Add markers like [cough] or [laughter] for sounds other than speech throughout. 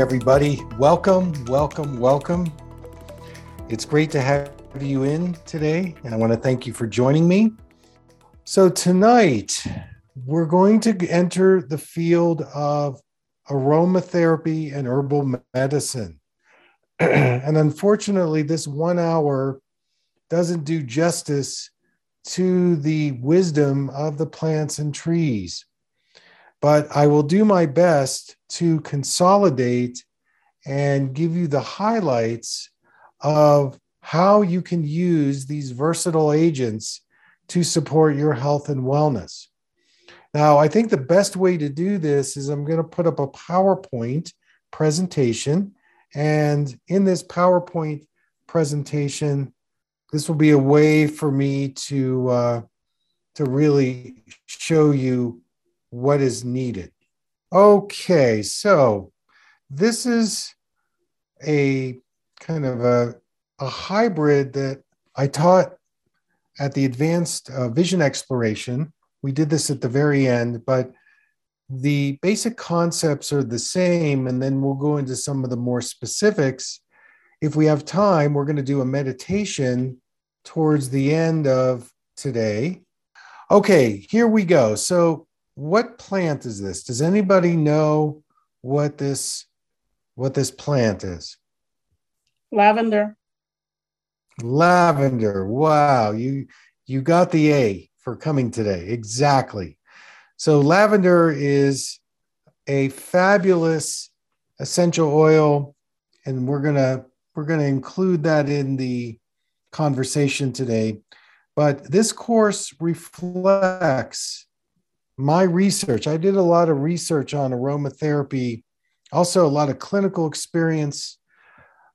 Everybody. Welcome, welcome, welcome. It's great to have you in today, and I want to thank you for joining me. So, tonight we're going to enter the field of aromatherapy and herbal medicine. [clears throat] and unfortunately, this one hour doesn't do justice to the wisdom of the plants and trees but I will do my best to consolidate and give you the highlights of how you can use these versatile agents to support your health and wellness. Now, I think the best way to do this is I'm going to put up a PowerPoint presentation. And in this PowerPoint presentation, this will be a way for me to, uh, to really show you what is needed. Okay, so this is a kind of a, a hybrid that I taught at the advanced uh, vision exploration. We did this at the very end, but the basic concepts are the same. And then we'll go into some of the more specifics. If we have time, we're going to do a meditation towards the end of today. Okay, here we go. So what plant is this? Does anybody know what this what this plant is? Lavender. Lavender. Wow, you you got the A for coming today. Exactly. So lavender is a fabulous essential oil and we're going to we're going to include that in the conversation today. But this course reflects my research, I did a lot of research on aromatherapy, also a lot of clinical experience.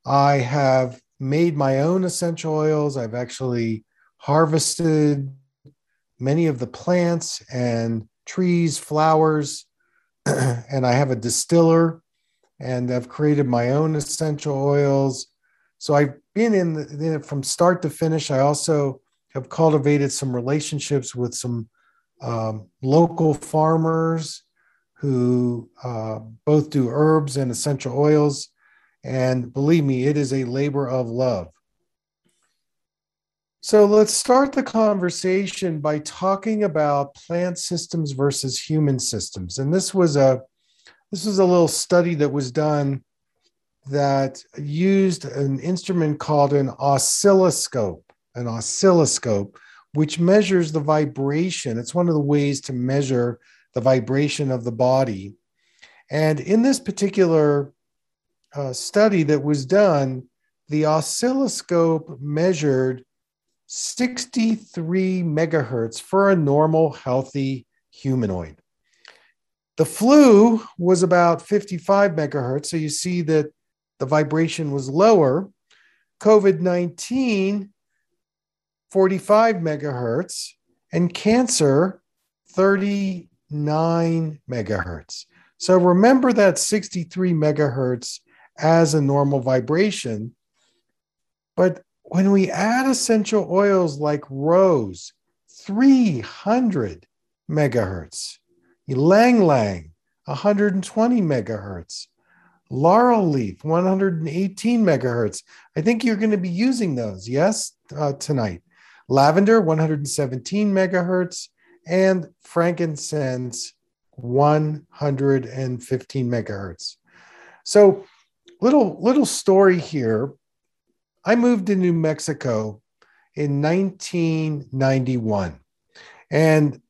I have made my own essential oils. I've actually harvested many of the plants and trees, flowers, [clears throat] and I have a distiller and I've created my own essential oils. So I've been in, the, in from start to finish. I also have cultivated some relationships with some um, local farmers who uh, both do herbs and essential oils. And believe me, it is a labor of love. So let's start the conversation by talking about plant systems versus human systems. And this was a this was a little study that was done that used an instrument called an oscilloscope, an oscilloscope, which measures the vibration. It's one of the ways to measure the vibration of the body. And in this particular uh, study that was done, the oscilloscope measured 63 megahertz for a normal, healthy humanoid. The flu was about 55 megahertz. So you see that the vibration was lower. COVID 19 45 megahertz, and cancer 39 megahertz. So remember that 63 megahertz as a normal vibration. But when we add essential oils like rose, 300 megahertz, ylang ylang, 120 megahertz, laurel leaf, 118 megahertz. I think you're going to be using those, yes, uh, tonight lavender 117 megahertz, and frankincense 115 megahertz. So, little little story here. I moved to New Mexico in 1991, and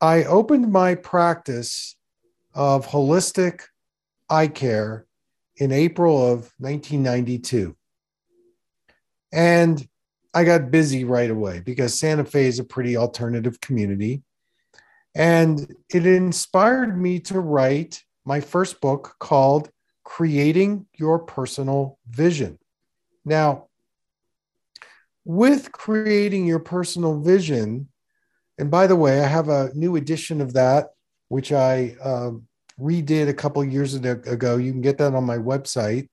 I opened my practice of holistic eye care in April of 1992. And I got busy right away because Santa Fe is a pretty alternative community. And it inspired me to write my first book called Creating Your Personal Vision. Now, with creating your personal vision, and by the way, I have a new edition of that, which I uh, redid a couple years ago. You can get that on my website.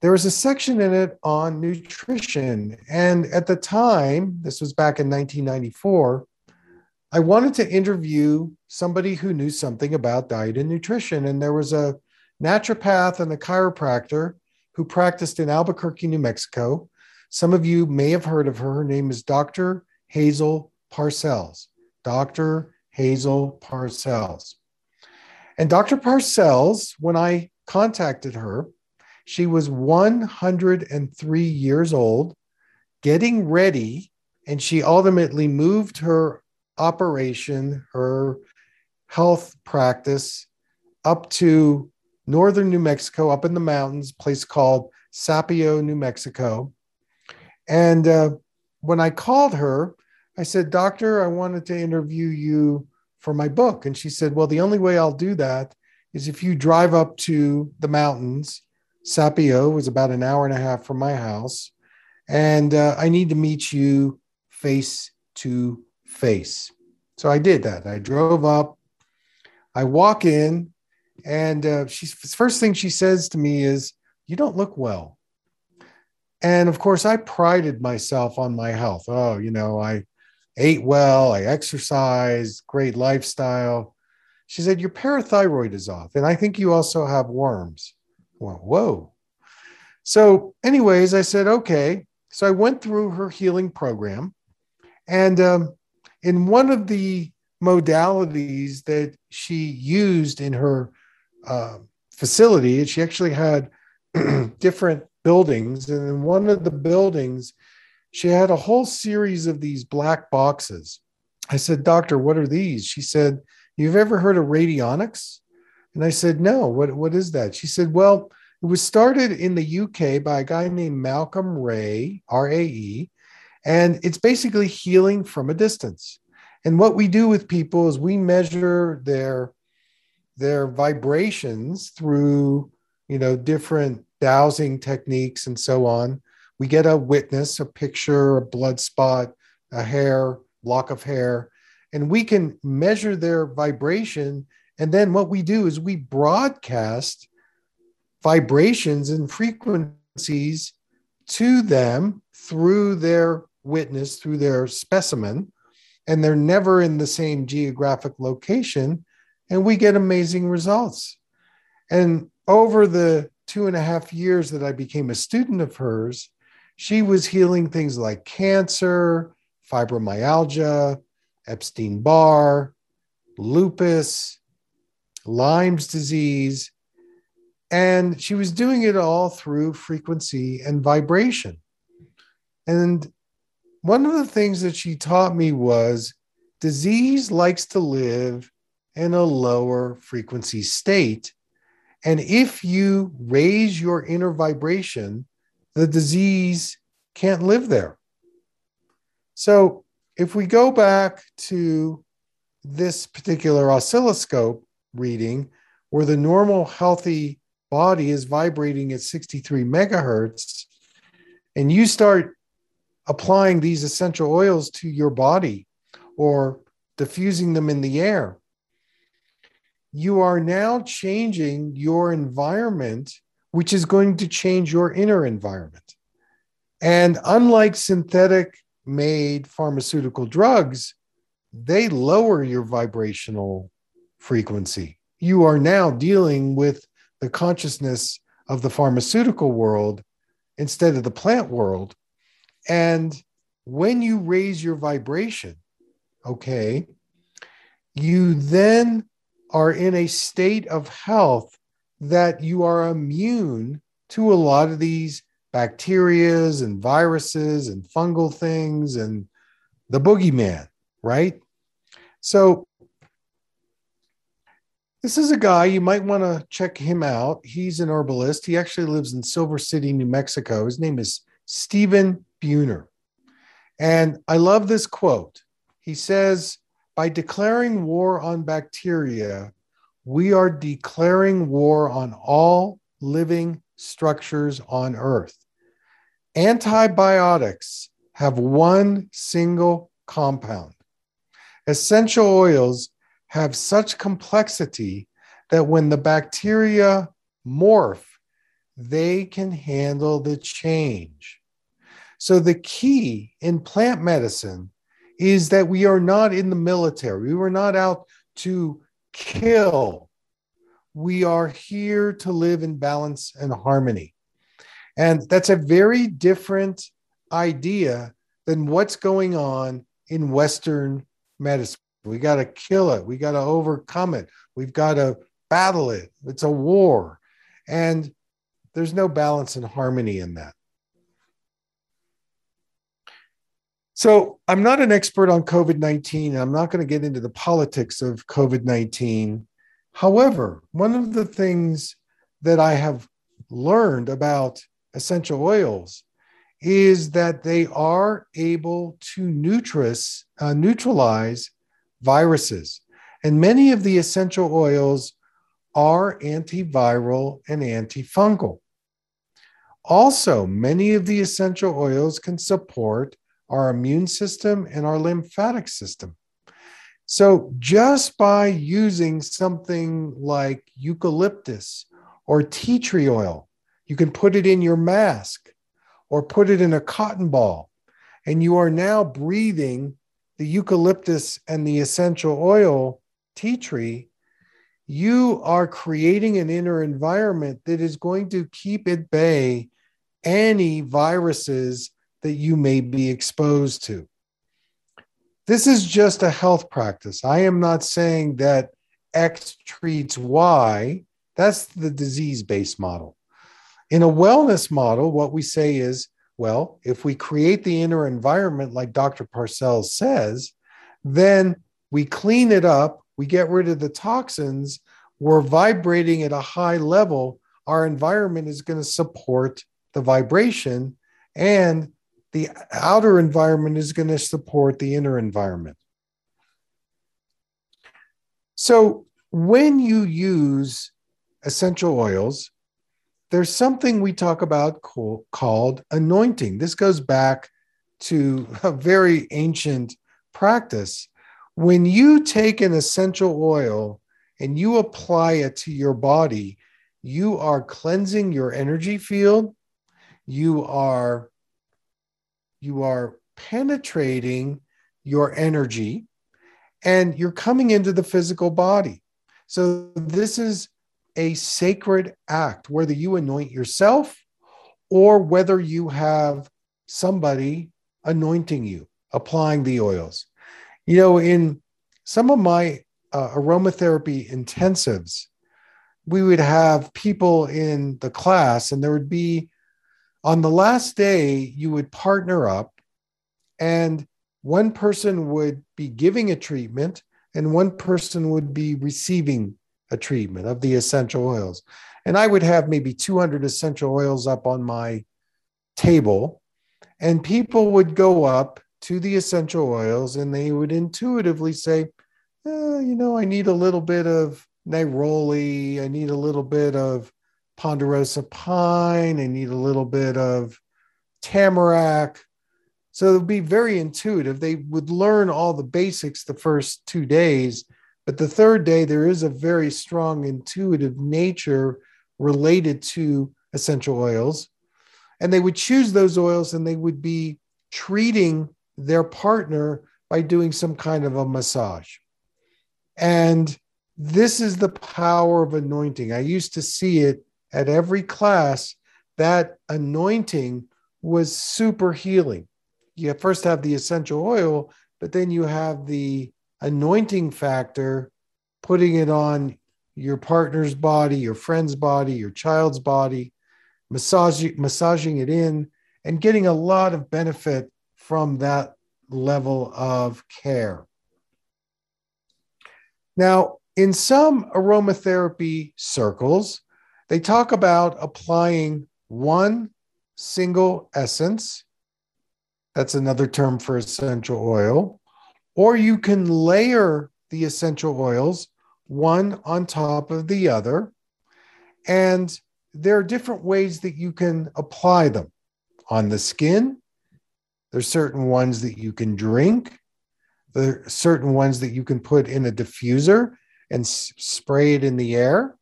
There was a section in it on nutrition. And at the time, this was back in 1994, I wanted to interview somebody who knew something about diet and nutrition. And there was a naturopath and a chiropractor who practiced in Albuquerque, New Mexico. Some of you may have heard of her. Her name is Dr. Hazel Parcells. Dr. Hazel Parcells. And Dr. Parcells, when I contacted her, she was 103 years old, getting ready, and she ultimately moved her operation, her health practice, up to northern New Mexico, up in the mountains, place called Sapello, New Mexico. And uh, when I called her, I said, Doctor, I wanted to interview you for my book. And she said, Well, the only way I'll do that is if you drive up to the mountains. Sapello was about an hour and a half from my house. And uh, I need to meet you face to face. So I did that. I drove up. I walk in, and uh, she's first thing she says to me is, "You don't look well." And of course, I prided myself on my health. Oh, you know, I ate well, I exercised, great lifestyle. She said, Your parathyroid is off. And I think you also have worms. Well, whoa. So, anyways, I said, Okay. So I went through her healing program. And um, in one of the modalities that she used in her uh, facility, she actually had [clears throat] different buildings. And in one of the buildings, she had a whole series of these black boxes. I said, Doctor, what are these? She said, You've ever heard of radionics? And I said, No, what, what is that? She said, Well, it was started in the UK by a guy named Malcolm Rae, R A E, and it's basically healing from a distance. And what we do with people is we measure their their vibrations through, you know, different dowsing techniques and so on we get a witness, a picture, a blood spot, a hair, lock of hair, and we can measure their vibration. And then what we do is we broadcast vibrations and frequencies to them through their witness, through their specimen, and they're never in the same geographic location. And we get amazing results. And over the two and a half years that I became a student of hers, she was healing things like cancer, fibromyalgia, Epstein Barr, lupus, Lyme's disease. And she was doing it all through frequency and vibration. And one of the things that she taught me was disease likes to live in a lower frequency state. And if you raise your inner vibration, the disease can't live there. So if we go back to this particular oscilloscope reading, where the normal healthy body is vibrating at 63 megahertz, and you start applying these essential oils to your body or diffusing them in the air, you are now changing your environment which is going to change your inner environment. And unlike synthetic made pharmaceutical drugs, they lower your vibrational frequency. You are now dealing with the consciousness of the pharmaceutical world instead of the plant world. And when you raise your vibration, okay, you then are in a state of health that you are immune to a lot of these bacterias and viruses and fungal things and the boogeyman, right? So this is a guy you might want to check him out. He's an herbalist. He actually lives in Silver City, New Mexico. His name is Stephen Buhner. And I love this quote. He says, by declaring war on bacteria, we are declaring war on all living structures on Earth. Antibiotics have one single compound. Essential oils have such complexity that when the bacteria morph, they can handle the change. So, the key in plant medicine is that we are not in the military. We were not out to kill. We are here to live in balance and harmony. And that's a very different idea than what's going on in Western medicine. We got to kill it. We got to overcome it. We've got to battle it. It's a war. And there's no balance and harmony in that. So, I'm not an expert on COVID 19. I'm not going to get into the politics of COVID 19. However, one of the things that I have learned about essential oils is that they are able to neutralize, uh, neutralize viruses. And many of the essential oils are antiviral and antifungal. Also, many of the essential oils can support our immune system and our lymphatic system. So, just by using something like eucalyptus or tea tree oil, you can put it in your mask or put it in a cotton ball, and you are now breathing the eucalyptus and the essential oil tea tree. You are creating an inner environment that is going to keep at bay any viruses that you may be exposed to. This is just a health practice. I am not saying that X treats Y. That's the disease based model. In a wellness model, what we say is well, if we create the inner environment like Dr. Parcells says, then we clean it up, we get rid of the toxins, we're vibrating at a high level. Our environment is going to support the vibration, and the outer environment is going to support the inner environment. So, when you use essential oils, there's something we talk about called anointing. This goes back to a very ancient practice. When you take an essential oil and you apply it to your body, you are cleansing your energy field. You are you are penetrating your energy and you're coming into the physical body. So, this is a sacred act, whether you anoint yourself or whether you have somebody anointing you, applying the oils. You know, in some of my uh, aromatherapy intensives, we would have people in the class, and there would be on the last day, you would partner up, and one person would be giving a treatment, and one person would be receiving a treatment of the essential oils. And I would have maybe 200 essential oils up on my table, and people would go up to the essential oils and they would intuitively say, eh, you know, I need a little bit of neroli, I need a little bit of ponderosa pine, I need a little bit of tamarack. So it would be very intuitive. They would learn all the basics the first two days but the third day, there is a very strong intuitive nature related to essential oils. And they would choose those oils and they would be treating their partner by doing some kind of a massage. And this is the power of anointing. I used to see it at every class. That anointing was super healing. You first have the essential oil, but then you have the anointing factor, putting it on your partner's body, your friend's body, your child's body, massaging, massaging it in, and getting a lot of benefit from that level of care. Now, in some aromatherapy circles, they talk about applying one single essence. That's another term for essential oil. Or you can layer the essential oils one on top of the other. And there are different ways that you can apply them on the skin. There's certain ones that you can drink. There are certain ones that you can put in a diffuser and s- spray it in the air.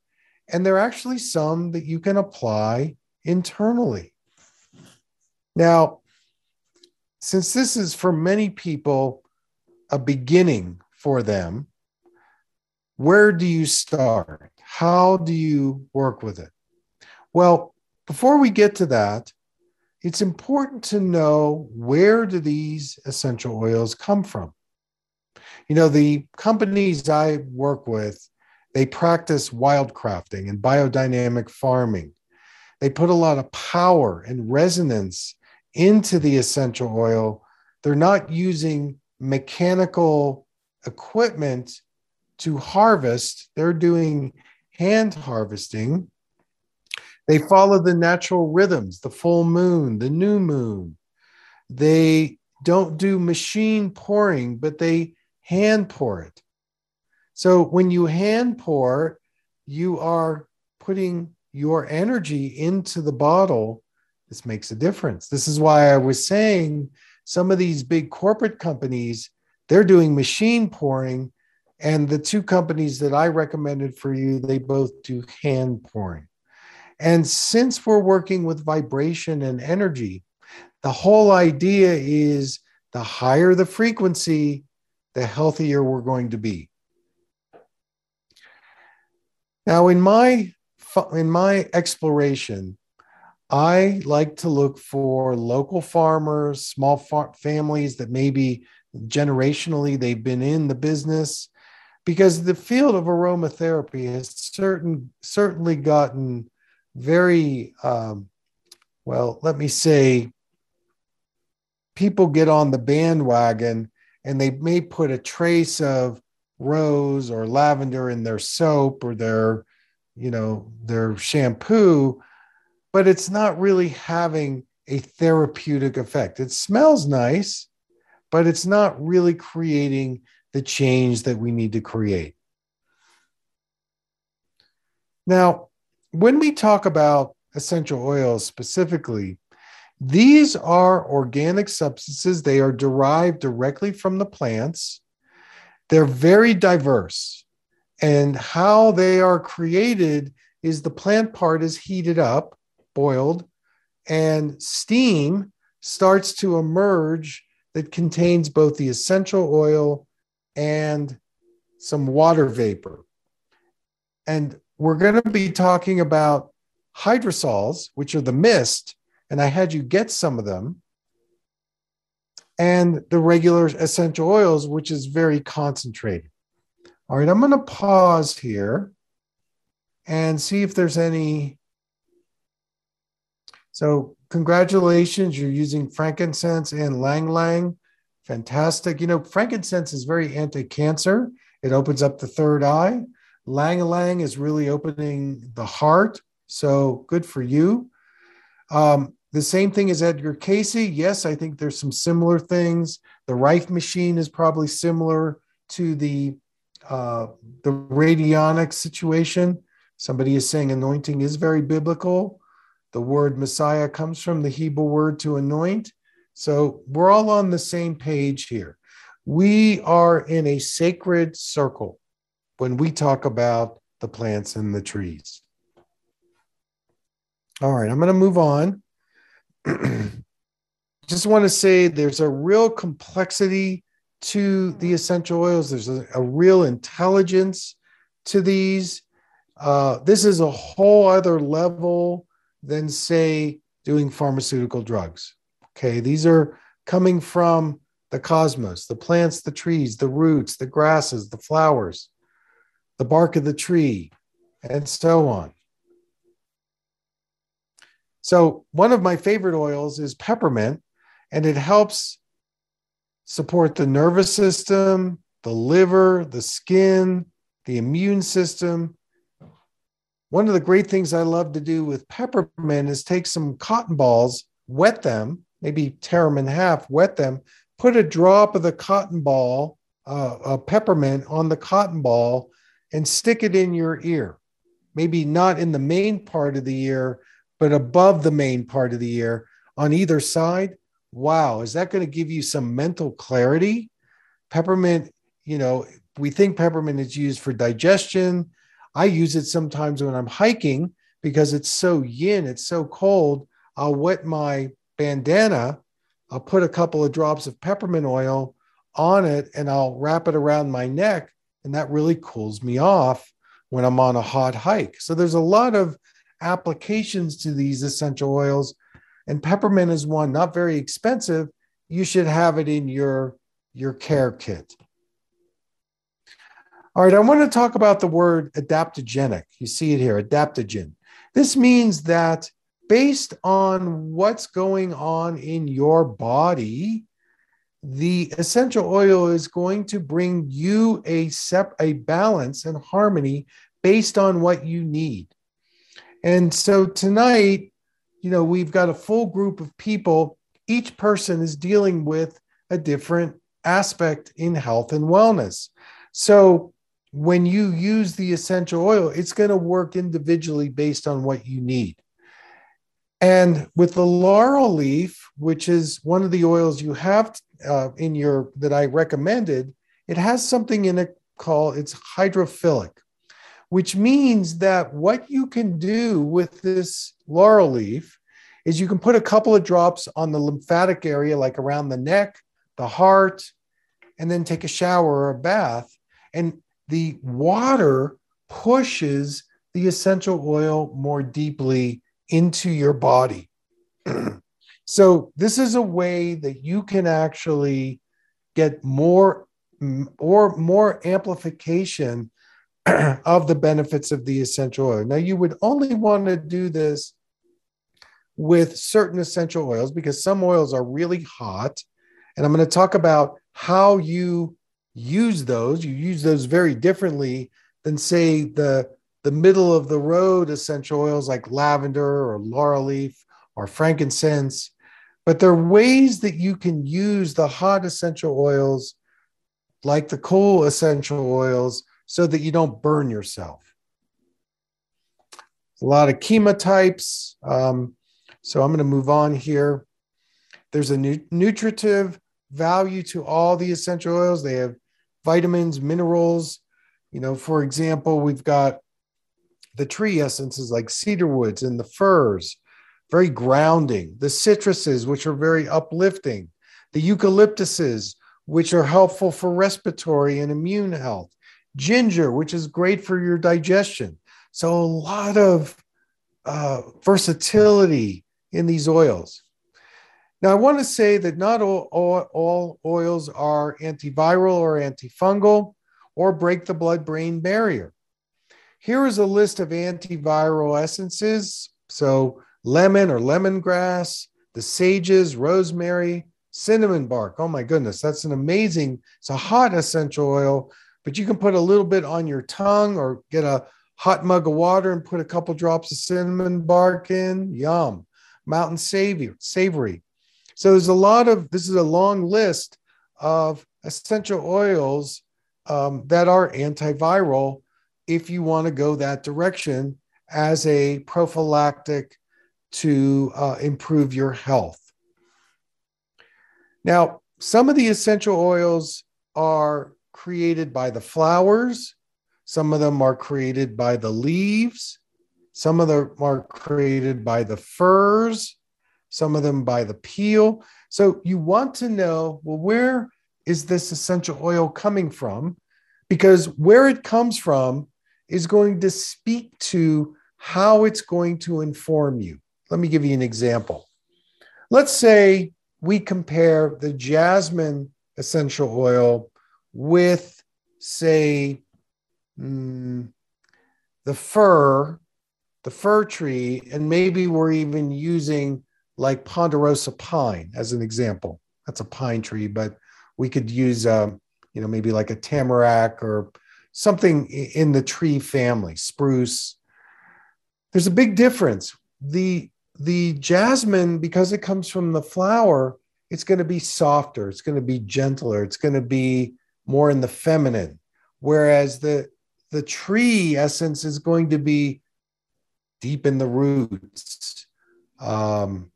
And there are actually some that you can apply internally. Now, since this is for many people a beginning for them, where do you start? How do you work with it? Well, before we get to that, it's important to know where do these essential oils come from? You know, the companies I work with, they practice wildcrafting and biodynamic farming. They put a lot of power and resonance into the essential oil. They're not using mechanical equipment to harvest, they're doing hand harvesting. They follow the natural rhythms, the full moon, the new moon. They don't do machine pouring, but they hand pour it. So when you hand pour, you are putting your energy into the bottle. This makes a difference. This is why I was saying some of these big corporate companies, they're doing machine pouring. And the two companies that I recommended for you, they both do hand pouring. And since we're working with vibration and energy, the whole idea is the higher the frequency, the healthier we're going to be. Now, in my in my exploration, I like to look for local farmers, small far- families that maybe generationally they've been in the business, because the field of aromatherapy has certain certainly gotten very um, well. Let me say, people get on the bandwagon and they may put a trace of rose or lavender in their soap or their you know their shampoo but it's not really having a therapeutic effect. It smells nice but it's not really creating the change that we need to create. Now when we talk about essential oils specifically these are organic substances. They are derived directly from the plants. They're very diverse. And how they are created is the plant part is heated up, boiled, and steam starts to emerge that contains both the essential oil and some water vapor. And we're going to be talking about hydrosols, which are the mist, and I had you get some of them and the regular essential oils, which is very concentrated. All right, I'm going to pause here and see if there's any. So, congratulations, you're using frankincense and ylang ylang. Fantastic. You know, frankincense is very anti cancer, it opens up the third eye. Ylang ylang is really opening the heart. So, good for you. Um, the same thing as Edgar Cayce. Yes, I think there's some similar things. The Rife machine is probably similar to the uh, the radionic situation. Somebody is saying anointing is very biblical. The word Messiah comes from the Hebrew word to anoint. So we're all on the same page here. We are in a sacred circle when we talk about the plants and the trees. All right, I'm going to move on. [clears throat] just want to say there's a real complexity to the essential oils. There's a, a real intelligence to these. Uh, this is a whole other level than, say, doing pharmaceutical drugs. Okay, these are coming from the cosmos, the plants, the trees, the roots, the grasses, the flowers, the bark of the tree, and so on. So, one of my favorite oils is peppermint, and it helps support the nervous system, the liver, the skin, the immune system. One of the great things I love to do with peppermint is take some cotton balls, wet them, maybe tear them in half, wet them, put a drop of the cotton ball, uh, a peppermint on the cotton ball, and stick it in your ear. Maybe not in the main part of the ear, but above the main part of the ear on either side. Wow, is that going to give you some mental clarity? Peppermint, you know, we think peppermint is used for digestion. I use it sometimes when I'm hiking because it's so yin, it's so cold. I'll wet my bandana, I'll put a couple of drops of peppermint oil on it, and I'll wrap it around my neck. And that really cools me off when I'm on a hot hike. So there's a lot of applications to these essential oils, and peppermint is one, not very expensive. You should have it in your, your care kit. All right, I want to talk about the word adaptogenic. You see it here, adaptogen. This means that based on what's going on in your body, the essential oil is going to bring you a sep- a balance and harmony based on what you need. And so tonight, you know, we've got a full group of people. Each person is dealing with a different aspect in health and wellness. So when you use the essential oil, it's going to work individually based on what you need. And with the laurel leaf, which is one of the oils you have uh, in your that I recommended, it has something in it called it's hydrophilic, which means that what you can do with this laurel leaf is you can put a couple of drops on the lymphatic area, like around the neck, the heart, and then take a shower or a bath. And the water pushes the essential oil more deeply into your body. [clears throat] so, this is a way that you can actually get more or more amplification [clears throat] of the benefits of the essential oil. Now, you would only want to do this with certain essential oils because some oils are really hot. And I'm going to talk about how you use those. You use those very differently than, say, the, the middle of the road essential oils like lavender or laurel leaf or frankincense. But there are ways that you can use the hot essential oils, like the cool essential oils, so that you don't burn yourself. A lot of chemotypes. Um, so I'm going to move on here. There's a nu- nutritive value to all the essential oils. They have vitamins, minerals. You know, for example, we've got the tree essences like cedar woods and the firs, very grounding. The citruses, which are very uplifting. The eucalyptuses, which are helpful for respiratory and immune health. Ginger, which is great for your digestion. So, a lot of uh, versatility in these oils. Now, I want to say that not all, all, all oils are antiviral or antifungal or break the blood brain barrier. Here is a list of antiviral essences. So, lemon or lemongrass, the sages, rosemary, cinnamon bark. Oh my goodness, that's an amazing, it's a hot essential oil, but you can put a little bit on your tongue or get a hot mug of water and put a couple drops of cinnamon bark in. Yum. Mountain savory, savory, so there's a lot of, this is a long list of essential oils um, that are antiviral if you want to go that direction as a prophylactic to uh, improve your health. Now, some of the essential oils are created by the flowers, some of them are created by the leaves, some of them are created by the firs, some of them by the peel. So you want to know well, where is this essential oil coming from? Because where it comes from is going to speak to how it's going to inform you. Let me give you an example. Let's say we compare the jasmine essential oil with, say, mm, the fir, the fir tree, and maybe we're even using like ponderosa pine as an example. That's a pine tree, but we could use, um, you know, maybe like a tamarack or something in the tree family, spruce. there's a big difference. The the jasmine, because it comes from the flower, it's going to be softer, it's going to be gentler, it's going to be more in the feminine. Whereas the the tree essence is going to be deep in the roots, um,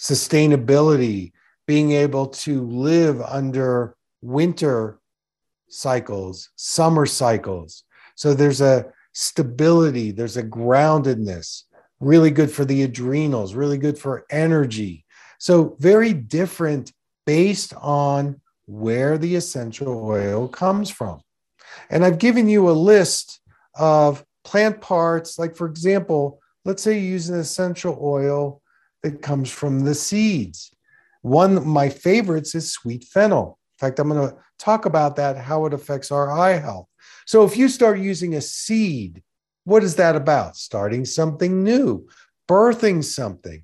sustainability, being able to live under winter cycles, summer cycles. So there's a stability, there's a groundedness, really good for the adrenals, really good for energy. So very different based on where the essential oil comes from. And I've given you a list of plant parts, like for example, let's say you use an essential oil that comes from the seeds. One of my favorites is sweet fennel. In fact, I'm going to talk about that, how it affects our eye health. So if you start using a seed, what is that about? Starting something new, birthing something.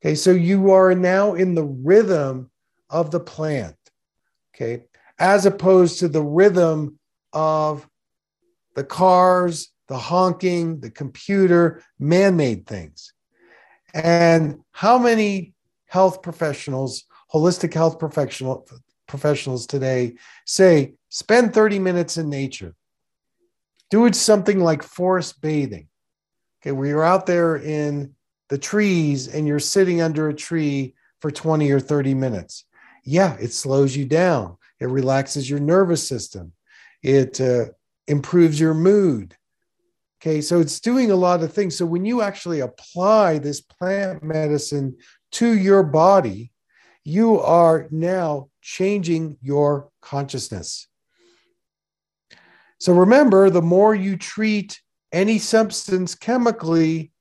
Okay, so you are now in the rhythm of the plant. Okay, as opposed to the rhythm of the cars, the honking, the computer, man made things. And how many health professionals, holistic health professional, professionals today say spend 30 minutes in nature? Do it something like forest bathing. Okay, where you're out there in the trees and you're sitting under a tree for 20 or 30 minutes. Yeah, it slows you down. It relaxes your nervous system it uh, improves your mood. Okay, so it's doing a lot of things. So when you actually apply this plant medicine to your body, you are now changing your consciousness. So remember, the more you treat any substance chemically,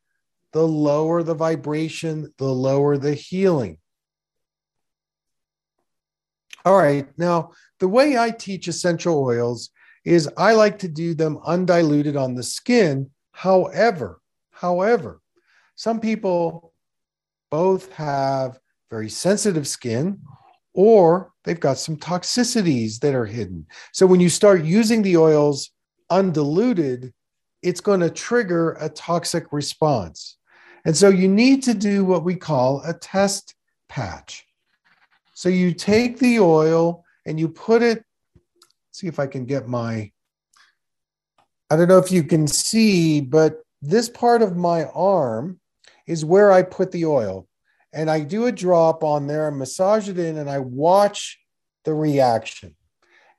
the lower the vibration, the lower the healing. All right, now the way I teach essential oils is I like to do them undiluted on the skin. However, however, some people both have very sensitive skin or they've got some toxicities that are hidden. So when you start using the oils undiluted, it's going to trigger a toxic response. And so you need to do what we call a test patch. So you take the oil and you put it see if I can get my, I don't know if you can see, but this part of my arm is where I put the oil. And I do a drop on there and massage it in and I watch the reaction.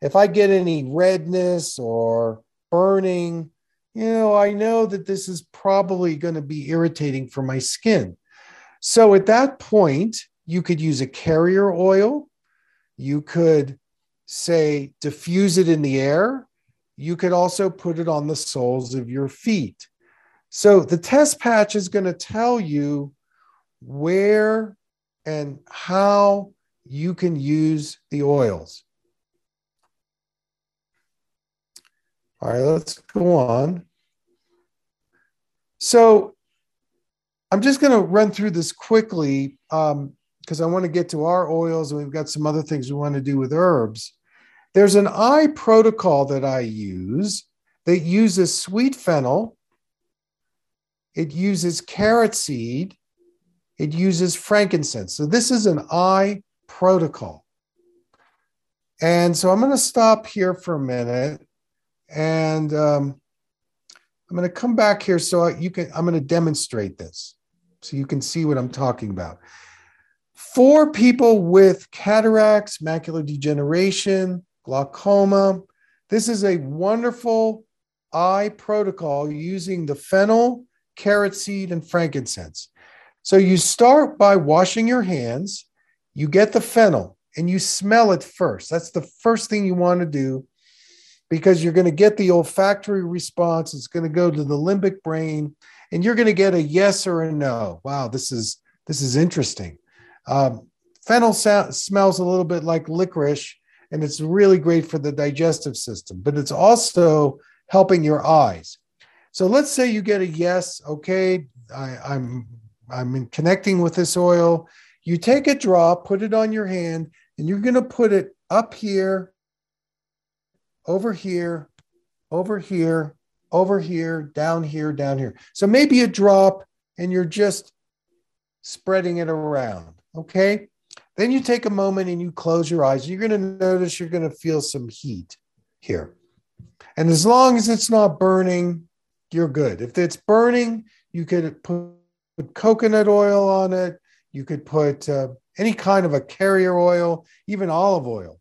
If I get any redness or burning, you know, I know that this is probably going to be irritating for my skin. So at that point, you could use a carrier oil. You could say diffuse it in the air. You could also put it on the soles of your feet. So the test patch is going to tell you where and how you can use the oils. All right, let's go on. So I'm just going to run through this quickly. Um, because I want to get to our oils and we've got some other things we want to do with herbs. There's an eye protocol that I use that uses sweet fennel, it uses carrot seed, it uses frankincense. So this is an eye protocol. And so I'm going to stop here for a minute and um, I'm going to come back here so you can, I'm going to demonstrate this so you can see what I'm talking about for people with cataracts, macular degeneration, glaucoma, this is a wonderful eye protocol using the fennel, carrot seed, and frankincense. So you start by washing your hands, you get the fennel, and you smell it first. That's the first thing you want to do because you're going to get the olfactory response. It's going to go to the limbic brain, and you're going to get a yes or a no. Wow, this is this is interesting. Um, fennel smells a little bit like licorice, and it's really great for the digestive system, but it's also helping your eyes. So let's say you get a yes, okay, I, I'm I'm connecting with this oil. You take a drop, put it on your hand, and you're going to put it up here, over here, over here, over here, down here, down here. So maybe a drop and you're just spreading it around. Okay. Then you take a moment and you close your eyes. You're going to notice you're going to feel some heat here. And as long as it's not burning, you're good. If it's burning, you could put, coconut oil on it. You could put uh, any kind of a carrier oil, even olive oil,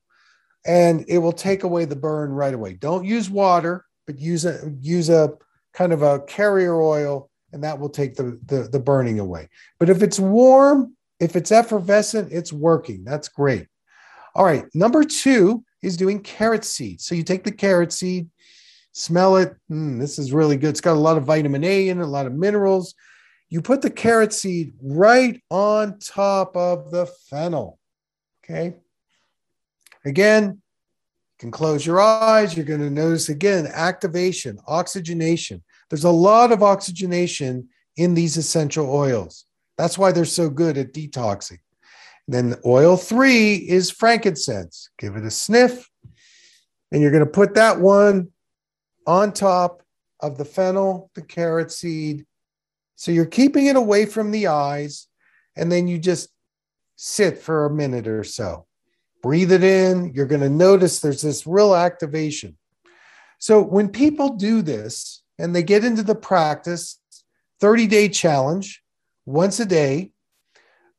and it will take away the burn right away. Don't use water, but use a use a kind of a carrier oil, and that will take the, the, the burning away. But if it's warm, if it's effervescent, it's working. That's great. All right. Number two is doing carrot seed. So you take the carrot seed, smell it. Mm, this is really good. It's got a lot of vitamin A in it, a lot of minerals. You put the carrot seed right on top of the fennel. Okay. Again, you can close your eyes. You're going to notice again activation, oxygenation. There's a lot of oxygenation in these essential oils. That's why they're so good at detoxing. then oil three is frankincense. Give it a sniff. And you're going to put that one on top of the fennel, the carrot seed. So you're keeping it away from the eyes. And then you just sit for a minute or so. Breathe it in. You're going to notice there's this real activation. So when people do this and they get into the practice, 30 day challenge, once a day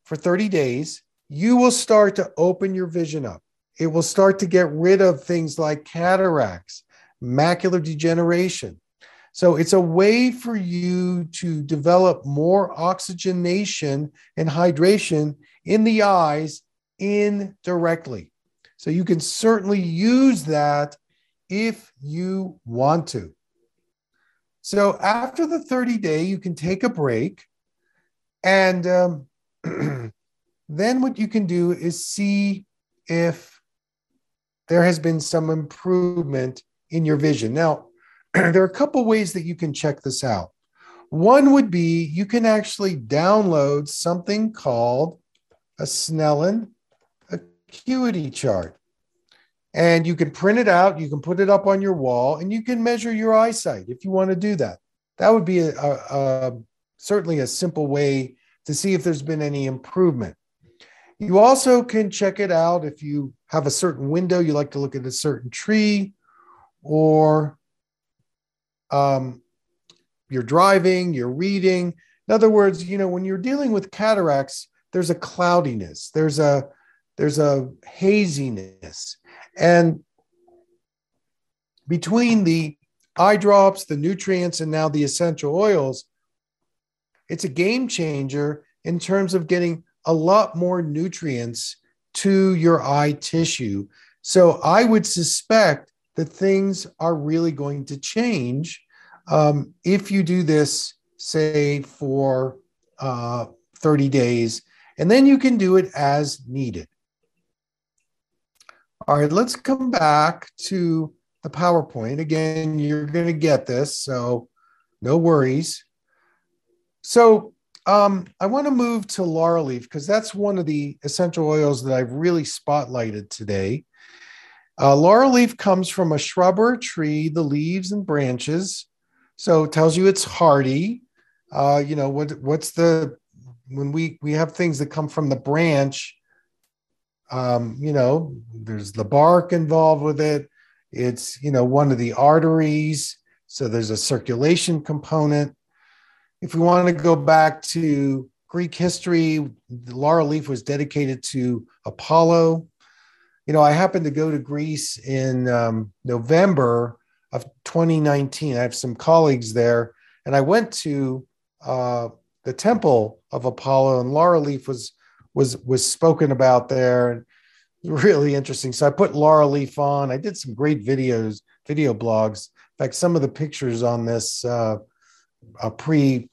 for 30 days, you will start to open your vision up. It will start to get rid of things like cataracts, macular degeneration. So it's a way for you to develop more oxygenation and hydration in the eyes indirectly. So you can certainly use that if you want to. So after the 30 day, you can take a break and um, [clears throat] then what you can do is see if there has been some improvement in your vision. Now, [clears throat] there are a couple ways that you can check this out. One would be you can actually download something called a Snellen acuity chart. And you can print it out, you can put it up on your wall, and you can measure your eyesight if you want to do that. That would be a, a, certainly a simple way to see if there's been any improvement. You also can check it out if you have a certain window, you like to look at a certain tree, or um, you're driving, you're reading. In other words, you know, when you're dealing with cataracts, there's a cloudiness, there's a there's a haziness, and between the eye drops, the nutrients, and now the essential oils, it's a game changer in terms of getting a lot more nutrients to your eye tissue. So I would suspect that things are really going to change um, if you do this, say, for uh, 30 days, and then you can do it as needed. All right, let's come back to the PowerPoint. Again, you're going to get this, so no worries. So um, I want to move to laurel leaf because that's one of the essential oils that I've really spotlighted today. Uh, laurel leaf comes from a shrub or a tree, the leaves and branches. So it tells you it's hardy. Uh, you know, what what's the when we we have things that come from the branch, um, you know, there's the bark involved with it. It's, you know, one of the arteries. So there's a circulation component if we want to go back to Greek history, the laurel leaf was dedicated to Apollo. You know, I happened to go to Greece in um, November of 2019. I have some colleagues there, and I went to uh, the temple of Apollo, and laurel leaf was was was spoken about there, really interesting. So I put laurel leaf on. I did some great videos, video blogs. In fact, some of the pictures on this uh, pre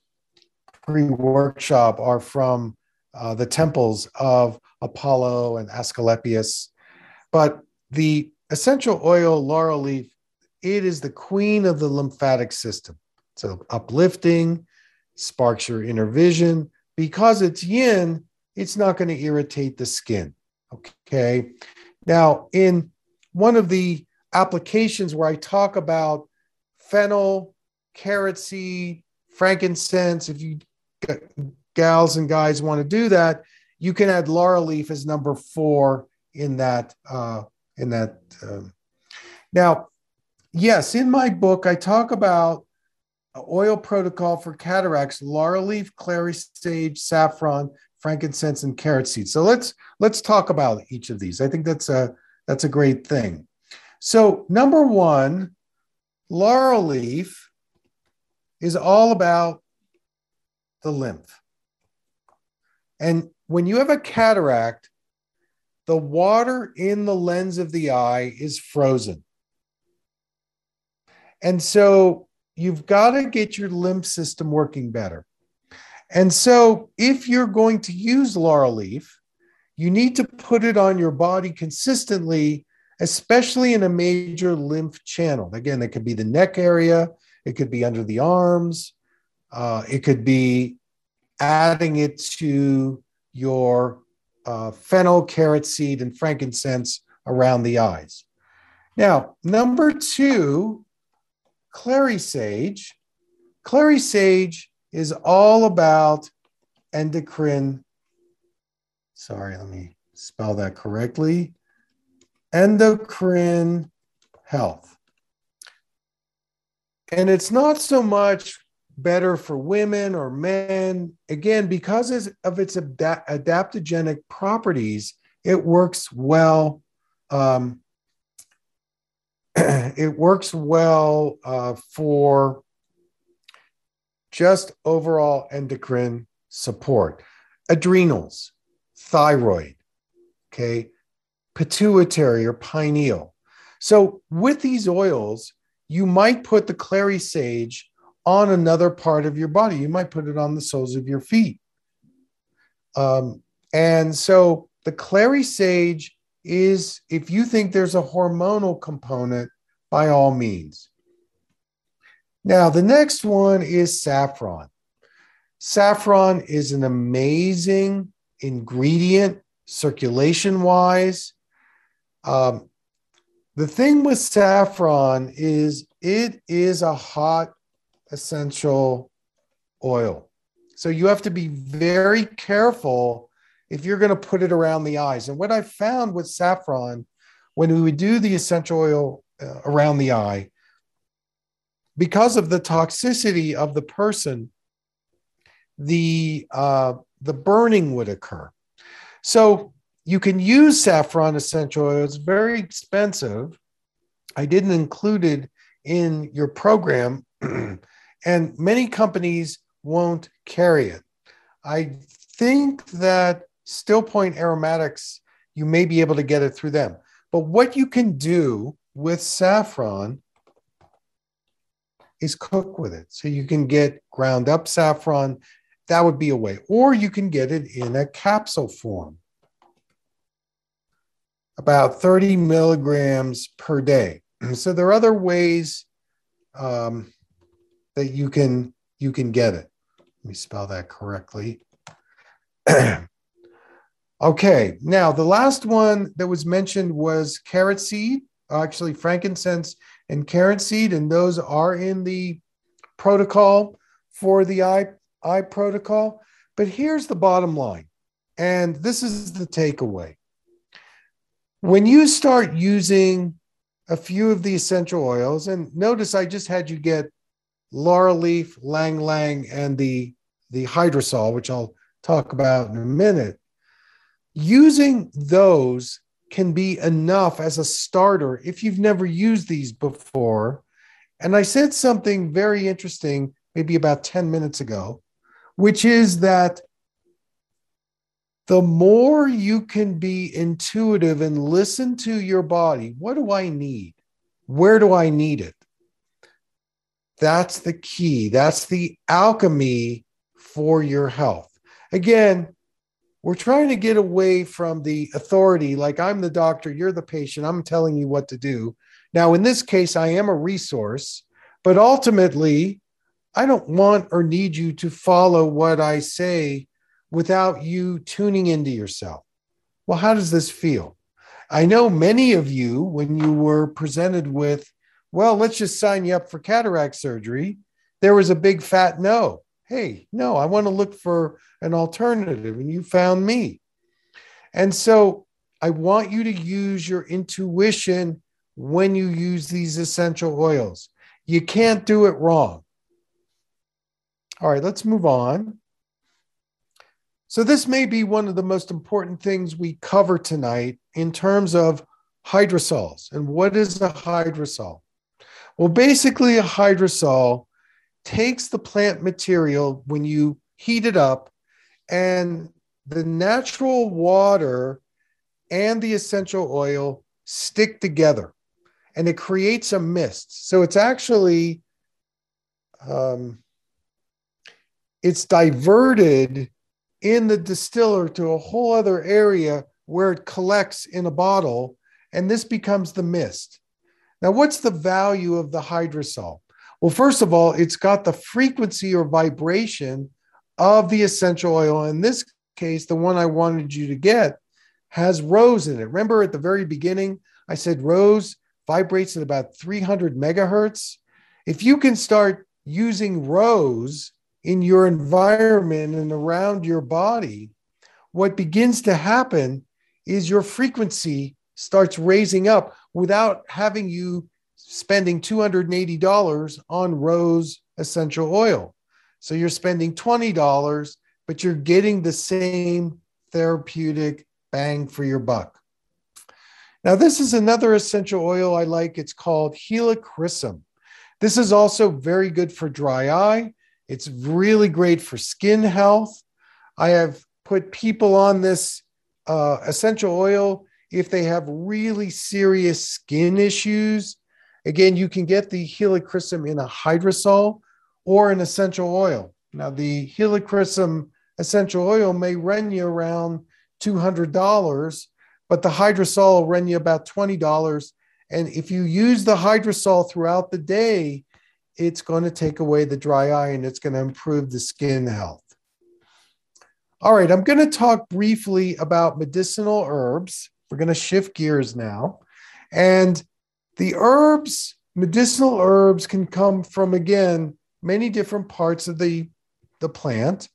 pre-workshop are from uh, the temples of Apollo and Asclepius. But the essential oil laurel leaf, it is the queen of the lymphatic system. So uplifting, sparks your inner vision. Because it's yin, it's not going to irritate the skin. Okay. Now, in one of the applications where I talk about fennel carrot seed, frankincense. If you gals and guys want to do that, you can add laurel leaf as number four in that. Uh, in that. Um. Now, yes, in my book, I talk about oil protocol for cataracts: laurel leaf, clary sage, saffron, frankincense, and carrot seed. So let's let's talk about each of these. I think that's a that's a great thing. So number one, laurel leaf is all about the lymph. And when you have a cataract, the water in the lens of the eye is frozen. And so you've got to get your lymph system working better. And so if you're going to use laurel leaf, you need to put it on your body consistently, especially in a major lymph channel. Again, that could be the neck area, it could be under the arms, uh, it could be adding it to your uh, fennel, carrot seed, and frankincense around the eyes. Now, number two, clary sage. Clary sage is all about endocrine. Sorry, let me spell that correctly. Endocrine health. And it's not so much better for women or men. Again, because of its adaptogenic properties, it works well. Um, [clears throat] it works well uh, for just overall endocrine support. Adrenals, thyroid, okay, pituitary or pineal. So, with these oils, you might put the clary sage on another part of your body. You might put it on the soles of your feet. Um, and so, the clary sage is, if you think there's a hormonal component, by all means. Now, the next one is saffron. Saffron is an amazing ingredient, circulation wise. Um, the thing with saffron is it is a hot essential oil. So you have to be very careful if you're going to put it around the eyes. And what I found with saffron, when we would do the essential oil uh, around the eye, because of the toxicity of the person, the uh, the burning would occur. So you can use saffron essential oil. It's very expensive. I didn't include it in your program, [clears throat] and many companies won't carry it. I think that Still Point Aromatics, you may be able to get it through them. But what you can do with saffron is cook with it. So you can get ground up saffron. That would be a way. Or you can get it in a capsule form, about 30 milligrams per day. [clears throat] So there are other ways um, that you can you can get it. Let me spell that correctly. [clears throat] okay, now the last one that was mentioned was carrot seed, actually frankincense and carrot seed, and those are in the protocol for the eye, eye protocol. But here's the bottom line, and this is the takeaway. When you start using a few of the essential oils, and notice I just had you get laurel leaf, ylang ylang, and the, the hydrosol, which I'll talk about in a minute. Using those can be enough as a starter if you've never used these before. And I said something very interesting maybe about 10 minutes ago, which is that the more you can be intuitive and listen to your body, what do I need? Where do I need it? That's the key. That's the alchemy for your health. Again, we're trying to get away from the authority like i'm the doctor you're the patient i'm telling you what to do now in this case i am a resource but ultimately i don't want or need you to follow what i say without you tuning into yourself well how does this feel i know many of you when you were presented with well let's just sign you up for cataract surgery there was a big fat no. Hey, no, I want to look for an alternative, and you found me. And so I want you to use your intuition when you use these essential oils. You can't do it wrong. All right, let's move on. So, this may be one of the most important things we cover tonight in terms of hydrosols. And what is a hydrosol? Well, basically, a hydrosol takes the plant material when you heat it up, and the natural water and the essential oil stick together and it creates a mist. So it's actually um, it's diverted in the distiller to a whole other area where it collects in a bottle, and this becomes the mist. Now, what's the value of the hydrosol? Well, first of all, it's got the frequency or vibration of the essential oil. In this case, the one I wanted you to get has rose in it. Remember at the very beginning, I said rose vibrates at about 300 megahertz. If you can start using rose in your environment and around your body, what begins to happen is your frequency starts raising up without having you spending $280 on rose essential oil. So you're spending $20, but you're getting the same therapeutic bang for your buck. Now, this is another essential oil I like. It's called Helichrysum. This is also very good for dry eye. It's really great for skin health. I have put people on this uh, essential oil if they have really serious skin issues. Again, you can get the Helichrysum in a hydrosol or an essential oil. Now, the Helichrysum essential oil may run you around $200, but the hydrosol will run you about $20. And if you use the hydrosol throughout the day, it's going to take away the dry eye and it's going to improve the skin health. All right, I'm going to talk briefly about medicinal herbs. We're going to shift gears now. And the herbs, medicinal herbs, can come from, again, many different parts of the, the plant.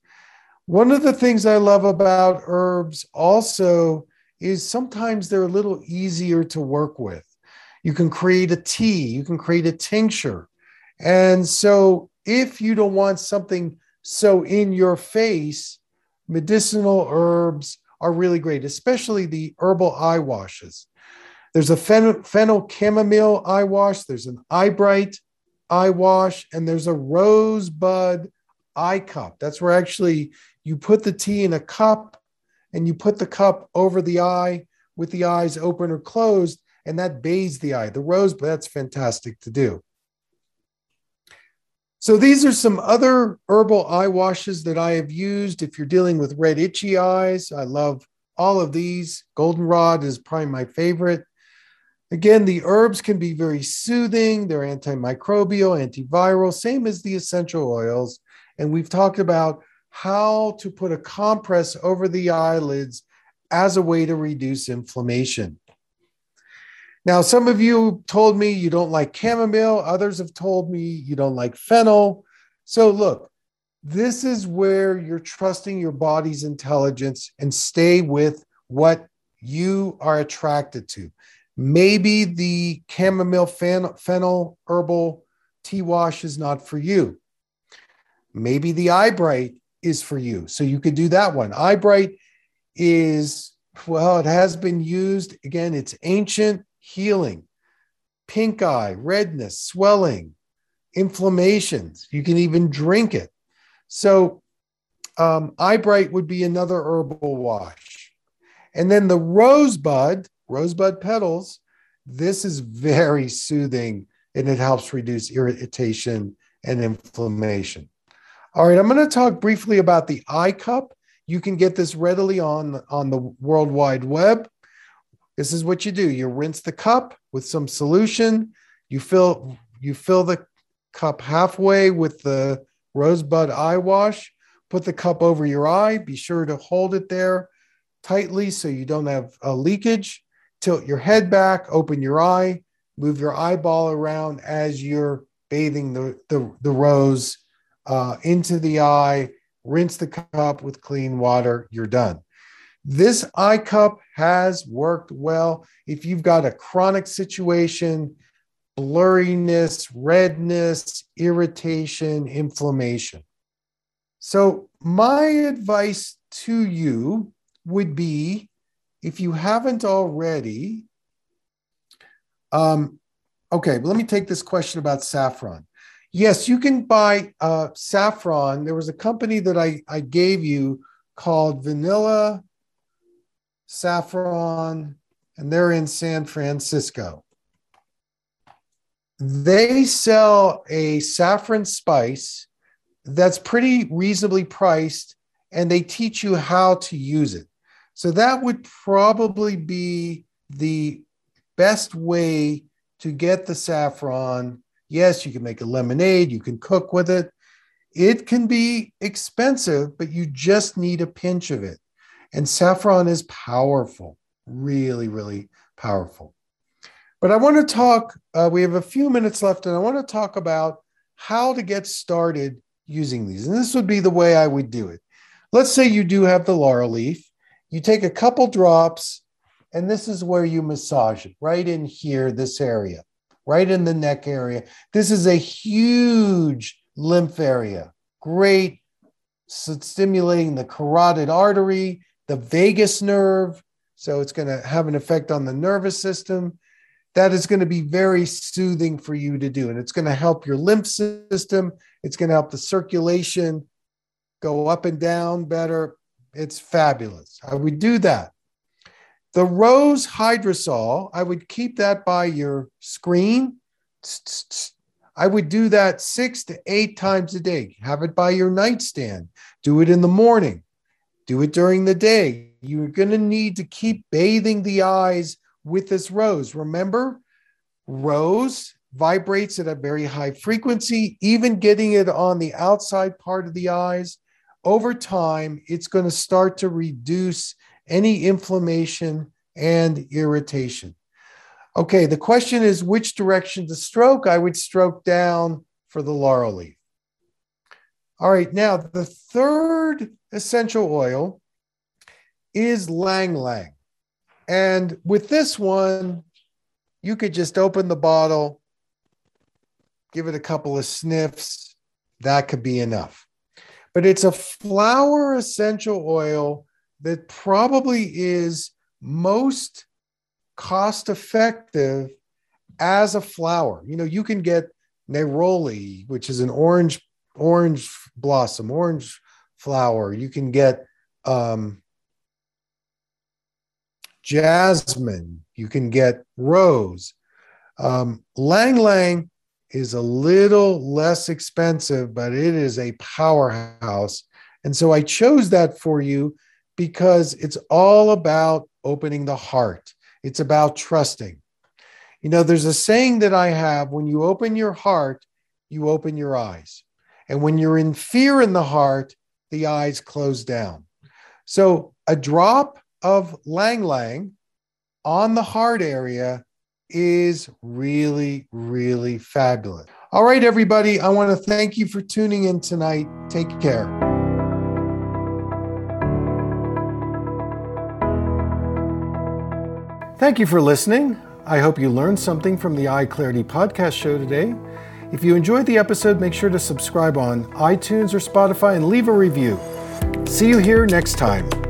One of the things I love about herbs also is sometimes they're a little easier to work with. You can create a tea, you can create a tincture. And so, if you don't want something so in your face, medicinal herbs are really great, especially the herbal eye washes. There's a phen- fennel chamomile eye wash, there's an eyebright eye wash, and there's a rosebud eye cup. That's where actually you put the tea in a cup and you put the cup over the eye with the eyes open or closed, and that bathes the eye. The rosebud, that's fantastic to do. So these are some other herbal eye washes that I have used. If you're dealing with red itchy eyes, I love all of these. Goldenrod is probably my favorite. Again, the herbs can be very soothing. They're antimicrobial, antiviral, same as the essential oils. And we've talked about how to put a compress over the eyelids as a way to reduce inflammation. Now, some of you told me you don't like chamomile, others have told me you don't like fennel. So, look, this is where you're trusting your body's intelligence and stay with what you are attracted to. Maybe the chamomile fennel herbal tea wash is not for you. Maybe the eyebright is for you. So you could do that one. Eyebright is, well, it has been used. Again, it's ancient healing, pink eye, redness, swelling, inflammations. You can even drink it. So um, Eyebright would be another herbal wash. And then the rosebud, rosebud petals, this is very soothing and it helps reduce irritation and inflammation. All right, I'm going to talk briefly about the eye cup. You can get this readily on, on the World Wide Web. This is what you do. You rinse the cup with some solution. You fill you fill the cup halfway with the rosebud eye wash. Put the cup over your eye. Be sure to hold it there tightly so you don't have a leakage. Tilt your head back, open your eye, move your eyeball around as you're bathing the, the, the rose uh, into the eye, rinse the cup with clean water, you're done. This eye cup has worked well. If you've got a chronic situation, blurriness, redness, irritation, inflammation. So, my advice to you would be if you haven't already, um, okay, let me take this question about saffron. Yes, you can buy uh, saffron. There was a company that I, I gave you called Vanilla Saffron, and they're in San Francisco. They sell a saffron spice that's pretty reasonably priced, and they teach you how to use it. So that would probably be the best way to get the saffron. Yes, you can make a lemonade, you can cook with it. It can be expensive, but you just need a pinch of it. And saffron is powerful, really, really powerful. But I want to talk, uh, we have a few minutes left, and I want to talk about how to get started using these. And this would be the way I would do it. Let's say you do have the laurel leaf you take a couple drops, and this is where you massage it right in here, this area, right in the neck area. This is a huge lymph area, great stimulating the carotid artery, the vagus nerve. So it's going to have an effect on the nervous system. That is going to be very soothing for you to do. And it's going to help your lymph system. It's going to help the circulation go up and down better. It's fabulous. I would do that. The rose hydrosol, I would keep that by your screen. I would do that six to eight times a day. Have it by your nightstand. Do it in the morning. Do it during the day. You're going to need to keep bathing the eyes with this rose. Remember, rose vibrates at a very high frequency, even getting it on the outside part of the eyes over time, it's going to start to reduce any inflammation and irritation. Okay, the question is which direction to stroke? I would stroke down for the laurel leaf. All right, now the third essential oil is Ylang Ylang. And with this one, you could just open the bottle, give it a couple of sniffs. That could be enough but it's a flower essential oil that probably is most cost effective as a flower. You know, you can get neroli, which is an orange orange blossom, orange flower. You can get um, jasmine. You can get rose. Um, ylang ylang is a little less expensive, but it is a powerhouse. And so I chose that for you because it's all about opening the heart. It's about trusting. You know, there's a saying that I have when you open your heart, you open your eyes. And when you're in fear in the heart, the eyes close down. So a drop of Ylang Ylang on the heart area is really, really fabulous. All right, everybody, I want to thank you for tuning in tonight. Take care. Thank you for listening. I hope you learned something from the Eye Clarity podcast show today. If you enjoyed the episode, make sure to subscribe on iTunes or Spotify and leave a review. See you here next time.